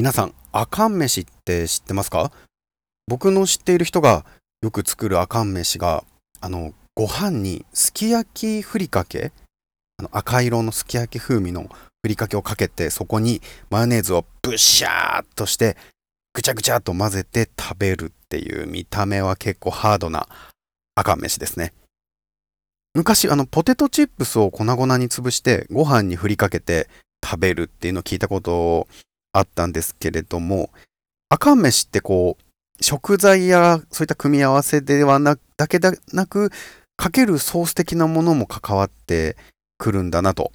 皆さん、あかん飯って知ってますか？僕の知っている人がよく作るあかん飯が、あの、ご飯にすき焼きふりかけあの赤色のすき焼き風味のふりかけをかけて、そこにマヨネーズをブシャーっとして、ぐちゃぐちゃっと混ぜて食べるっていう見た目は結構ハードなあかん飯ですね。昔、あの、ポテトチップスを粉々に潰してご飯にふりかけて食べるっていうのを聞いたことあったんですけれども、あかん飯ってこう、食材やそういった組み合わせではなだけでなく、かけるソース的なものも関わってくるんだなと。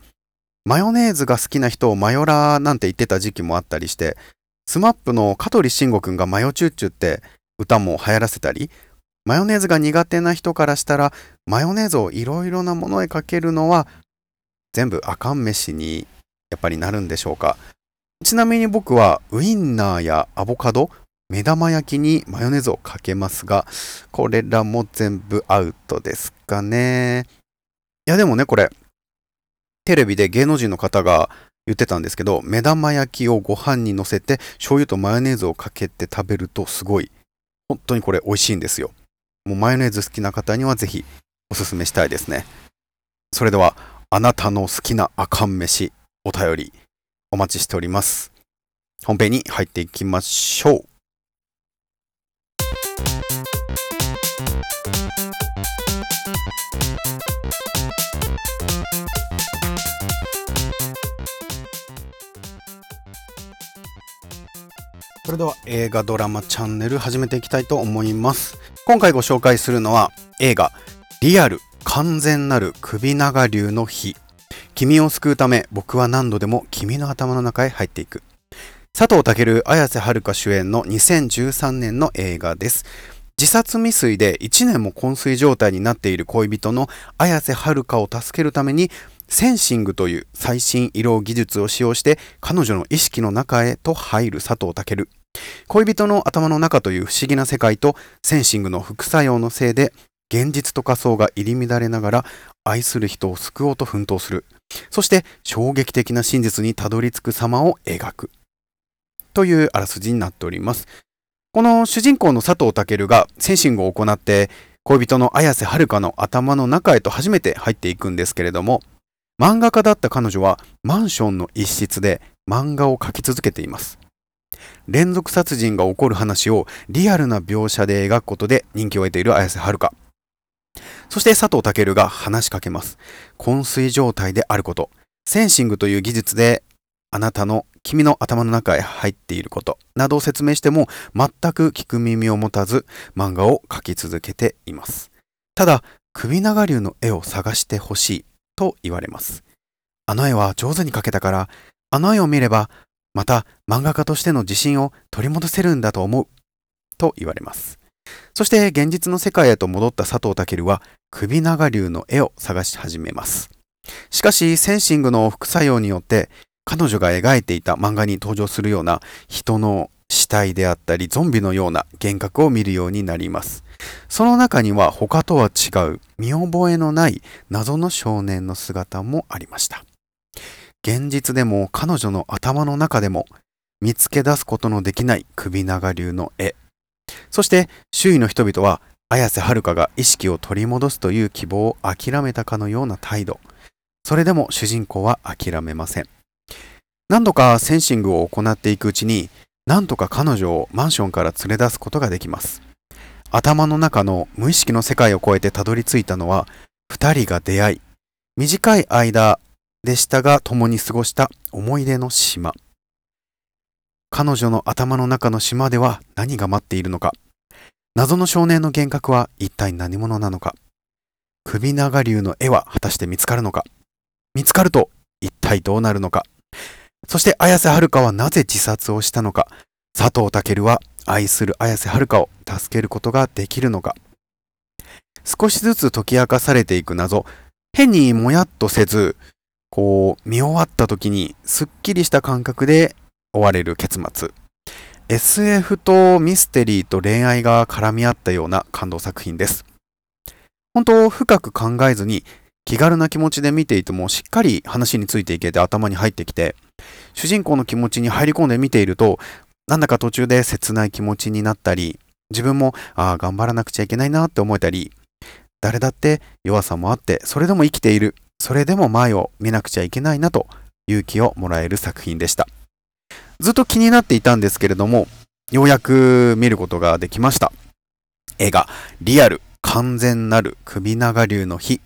マヨネーズが好きな人をマヨラーなんて言ってた時期もあったりして、スマップの香取慎吾くんがマヨチュッチュって歌も流行らせたり、マヨネーズが苦手な人からしたら、マヨネーズをいろいろなものへかけるのは、全部あかん飯にやっぱりなるんでしょうか。ちなみに僕はウインナーやアボカド、目玉焼きにマヨネーズをかけますが、これらも全部アウトですかね。いやでもね、これ、テレビで芸能人の方が言ってたんですけど、目玉焼きをご飯に乗せて醤油とマヨネーズをかけて食べるとすごい、本当にこれ美味しいんですよ。もうマヨネーズ好きな方にはぜひおすすめしたいですね。それでは、あなたの好きなあかん飯、お便りお待ちしております。本編に入っていきましょう。それでは映画ドラマチャンネル始めていきたいと思います。今回ご紹介するのは映画リアル完全なる首長竜の日君を救うため僕は何度でも君の頭の中へ入っていく。佐藤健綾瀬はるか主演の2013年の映画です。自殺未遂で1年も昏睡状態になっている恋人の綾瀬はるかを助けるためにセンシングという最新医療技術を使用して彼女の意識の中へと入る佐藤健。恋人の頭の中という不思議な世界とセンシングの副作用のせいで現実と仮想が入り乱れながら愛する人を救おうと奮闘する。そして衝撃的な真実にたどり着く様を描く。というあらすじになっております。この主人公の佐藤健がセンシングを行って恋人の綾瀬はるかの頭の中へと初めて入っていくんですけれども漫画家だった彼女はマンションの一室で漫画を描き続けています。連続殺人が起こる話をリアルな描写で描くことで人気を得ている綾瀬はるか。そして佐藤健が話しかけます。昏睡状態であること。センシングという技術であなたの君の頭の中へ入っていることなどを説明しても全く聞く耳を持たず漫画を描き続けています。ただ、首長竜の絵を探してほしいと言われます。あの絵は上手に描けたから、あの絵を見ればまた漫画家としての自信を取り戻せるんだと思うと言われます。そして現実の世界へと戻った佐藤健は首長竜の絵を探し始めます。しかし、センシングの副作用によって彼女が描いていた漫画に登場するような人の死体であったりゾンビのような幻覚を見るようになります。その中には他とは違う見覚えのない謎の少年の姿もありました。現実でも彼女の頭の中でも見つけ出すことのできない首長竜の絵そして周囲の人々は綾瀬はるかが意識を取り戻すという希望を諦めたかのような態度。それでも主人公は諦めません。何度かセンシングを行っていくうちに、何とか彼女をマンションから連れ出すことができます。頭の中の無意識の世界を超えてたどり着いたのは、二人が出会い、短い間でしたが共に過ごした思い出の島。彼女の頭の中の島では何が待っているのか。謎の少年の幻覚は一体何者なのか？首長竜の絵は果たして見つかるのか？見つかると一体どうなるのか？そして綾瀬はるかはなぜ自殺をしたのか？佐藤健は愛する綾瀬はるかを助けることができるのか？少しずつ解き明かされていく謎。変にもやっとせず、こう、見終わった時にすっきりした感覚で終われる結末。SF とミステリーと恋愛が絡み合ったような感動作品です。本当、深く考えずに気軽な気持ちで見ていてもしっかり話についていけて頭に入ってきて、主人公の気持ちに入り込んで見ていると、なんだか途中で切ない気持ちになったり、自分も、ああ、頑張らなくちゃいけないなって思えたり、誰だって弱さもあって、それでも生きている、それでも前を見なくちゃいけないなと勇気をもらえる作品でした。ずっと気になっていたんですけれども、ようやく見ることができました。映画、リアル、完全なる首長流の日、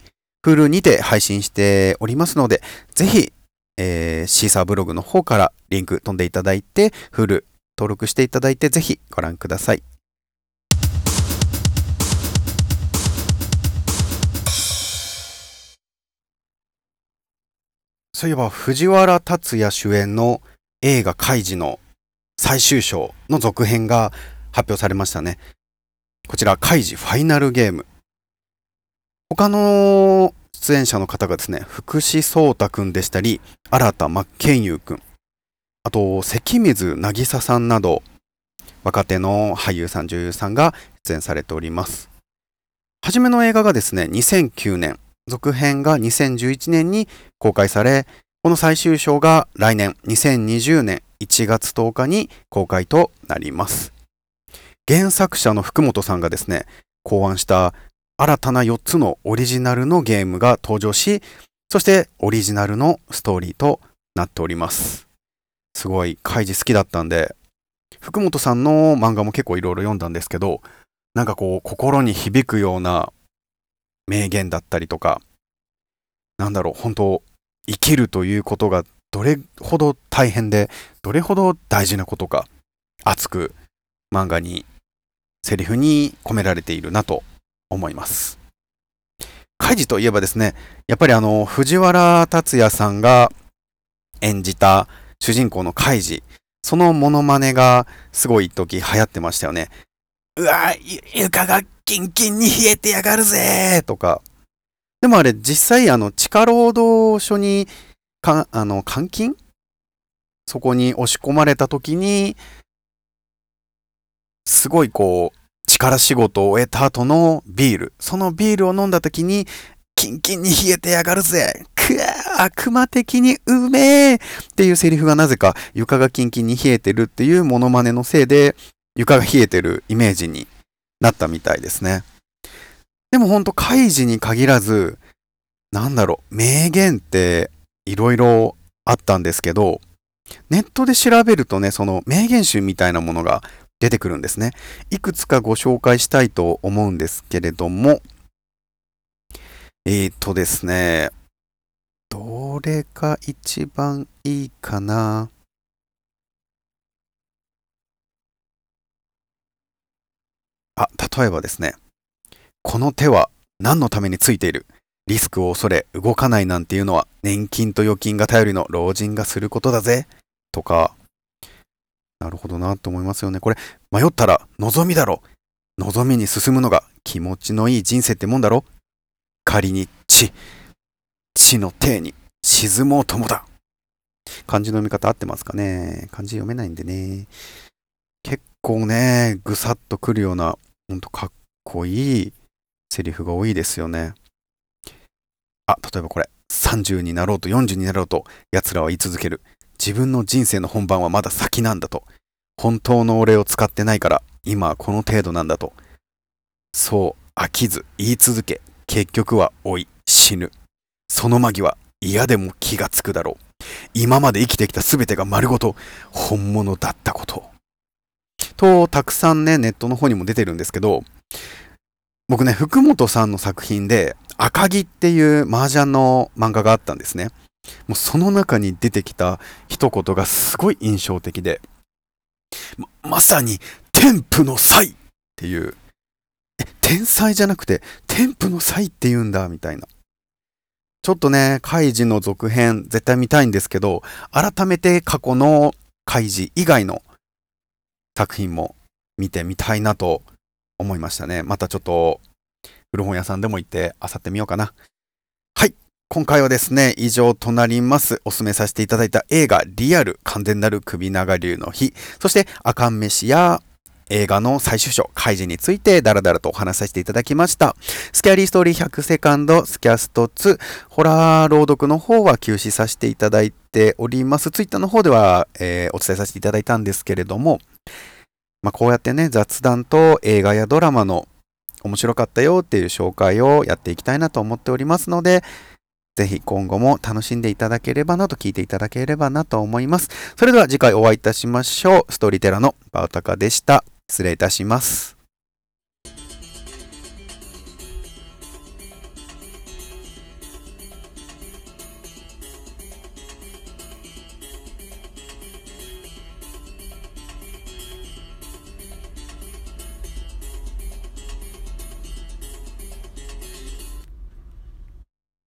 Hulu にて配信しておりますので、ぜひ、えー、シーサーブログの方からリンク飛んでいただいて、Hulu 登録していただいて、ぜひご覧ください。そういえば藤原竜也主演の映画カイジの最終章の続編が発表されましたね。こちら、カイジファイナルゲーム。他の出演者の方がですね、福士蒼太くんでしたり、新田真剣佑くん、あと、関水渚さんなど、若手の俳優さん、女優さんが出演されております。はじめの映画がですね、2009年、続編が2011年に公開され、この最終章が来年2020年1月10日に公開となります。原作者の福本さんがですね、考案した新たな4つのオリジナルのゲームが登場し、そしてオリジナルのストーリーとなっております。すごい、カイジ好きだったんで、福本さんの漫画も結構いろいろ読んだんですけど、なんかこう、心に響くような名言だったりとか、なんだろう、本当生きるということがどれほど大変で、どれほど大事なことか、熱く漫画に、セリフに込められているなと思います。カイジといえばですね、やっぱりあの、藤原竜也さんが演じた主人公のカイジ、そのモノマネがすごい一時流行ってましたよね。うわ床がキンキンに冷えてやがるぜとか。でもあれ実際あの地下労働所にか、あの、監禁？そこに押し込まれた時に、すごいこう、力仕事を終えた後のビール。そのビールを飲んだ時に、キンキンに冷えてやがるぜくわ悪魔的にうめえっていうセリフがなぜか床がキンキンに冷えてるっていうモノマネのせいで床が冷えてるイメージになったみたいですね。でもほんと開示に限らず、なんだろう、名言っていろいろあったんですけど、ネットで調べるとね、その名言集みたいなものが出てくるんですね。いくつかご紹介したいと思うんですけれども、えー、っとですね、どれが一番いいかな？あ、例えばですね、この手は何のためについている？リスクを恐れ動かないなんていうのは年金と預金が頼りの老人がすることだぜ。とか、なるほどなと思いますよね。これ、迷ったら望みだろ。望みに進むのが気持ちのいい人生ってもんだろ。仮に地、地の手に沈もうともだ。漢字の読み方合ってますかね？漢字読めないんでね。結構ね、ぐさっとくるような、ほんとかっこいいセリフが多いですよね。あ、例えばこれ。30になろうと40になろうと奴らは言い続ける。自分の人生の本番はまだ先なんだと。本当の俺を使ってないから今はこの程度なんだと。そう飽きず言い続け結局は老い死ぬ。その間際嫌でも気がつくだろう。今まで生きてきた全てが丸ごと本物だったこと。と、たくさんね、ネットの方にも出てるんですけど、僕ね、福本さんの作品で、赤木っていう麻雀の漫画があったんですね。もうその中に出てきた一言がすごい印象的で、ままさに、天賦の才っていう、え、天才じゃなくて、天賦の才って言うんだ、みたいな。ちょっとね、カイジの続編、絶対見たいんですけど、改めて過去のカイジ以外の作品も見てみたいなと思いましたね。またちょっと、古本屋さんでも行って漁ってみようかな。はい。今回はですね、以上となります。おすすめさせていただいた映画、リアル、完全なる首長竜の日、そして、赤飯や、映画の最終章、開示についてダラダラとお話しさせていただきました。スキャリーストーリー100セカンド、スキャスト2、ホラー朗読の方は休止させていただいております。ツイッターの方では、えー、お伝えさせていただいたんですけれども、まあ、こうやってね、雑談と映画やドラマの面白かったよっていう紹介をやっていきたいなと思っておりますので、ぜひ今後も楽しんでいただければなと聞いていただければなと思います。それでは次回お会いいたしましょう。ストーリーテラのバウタカでした。失礼いたします。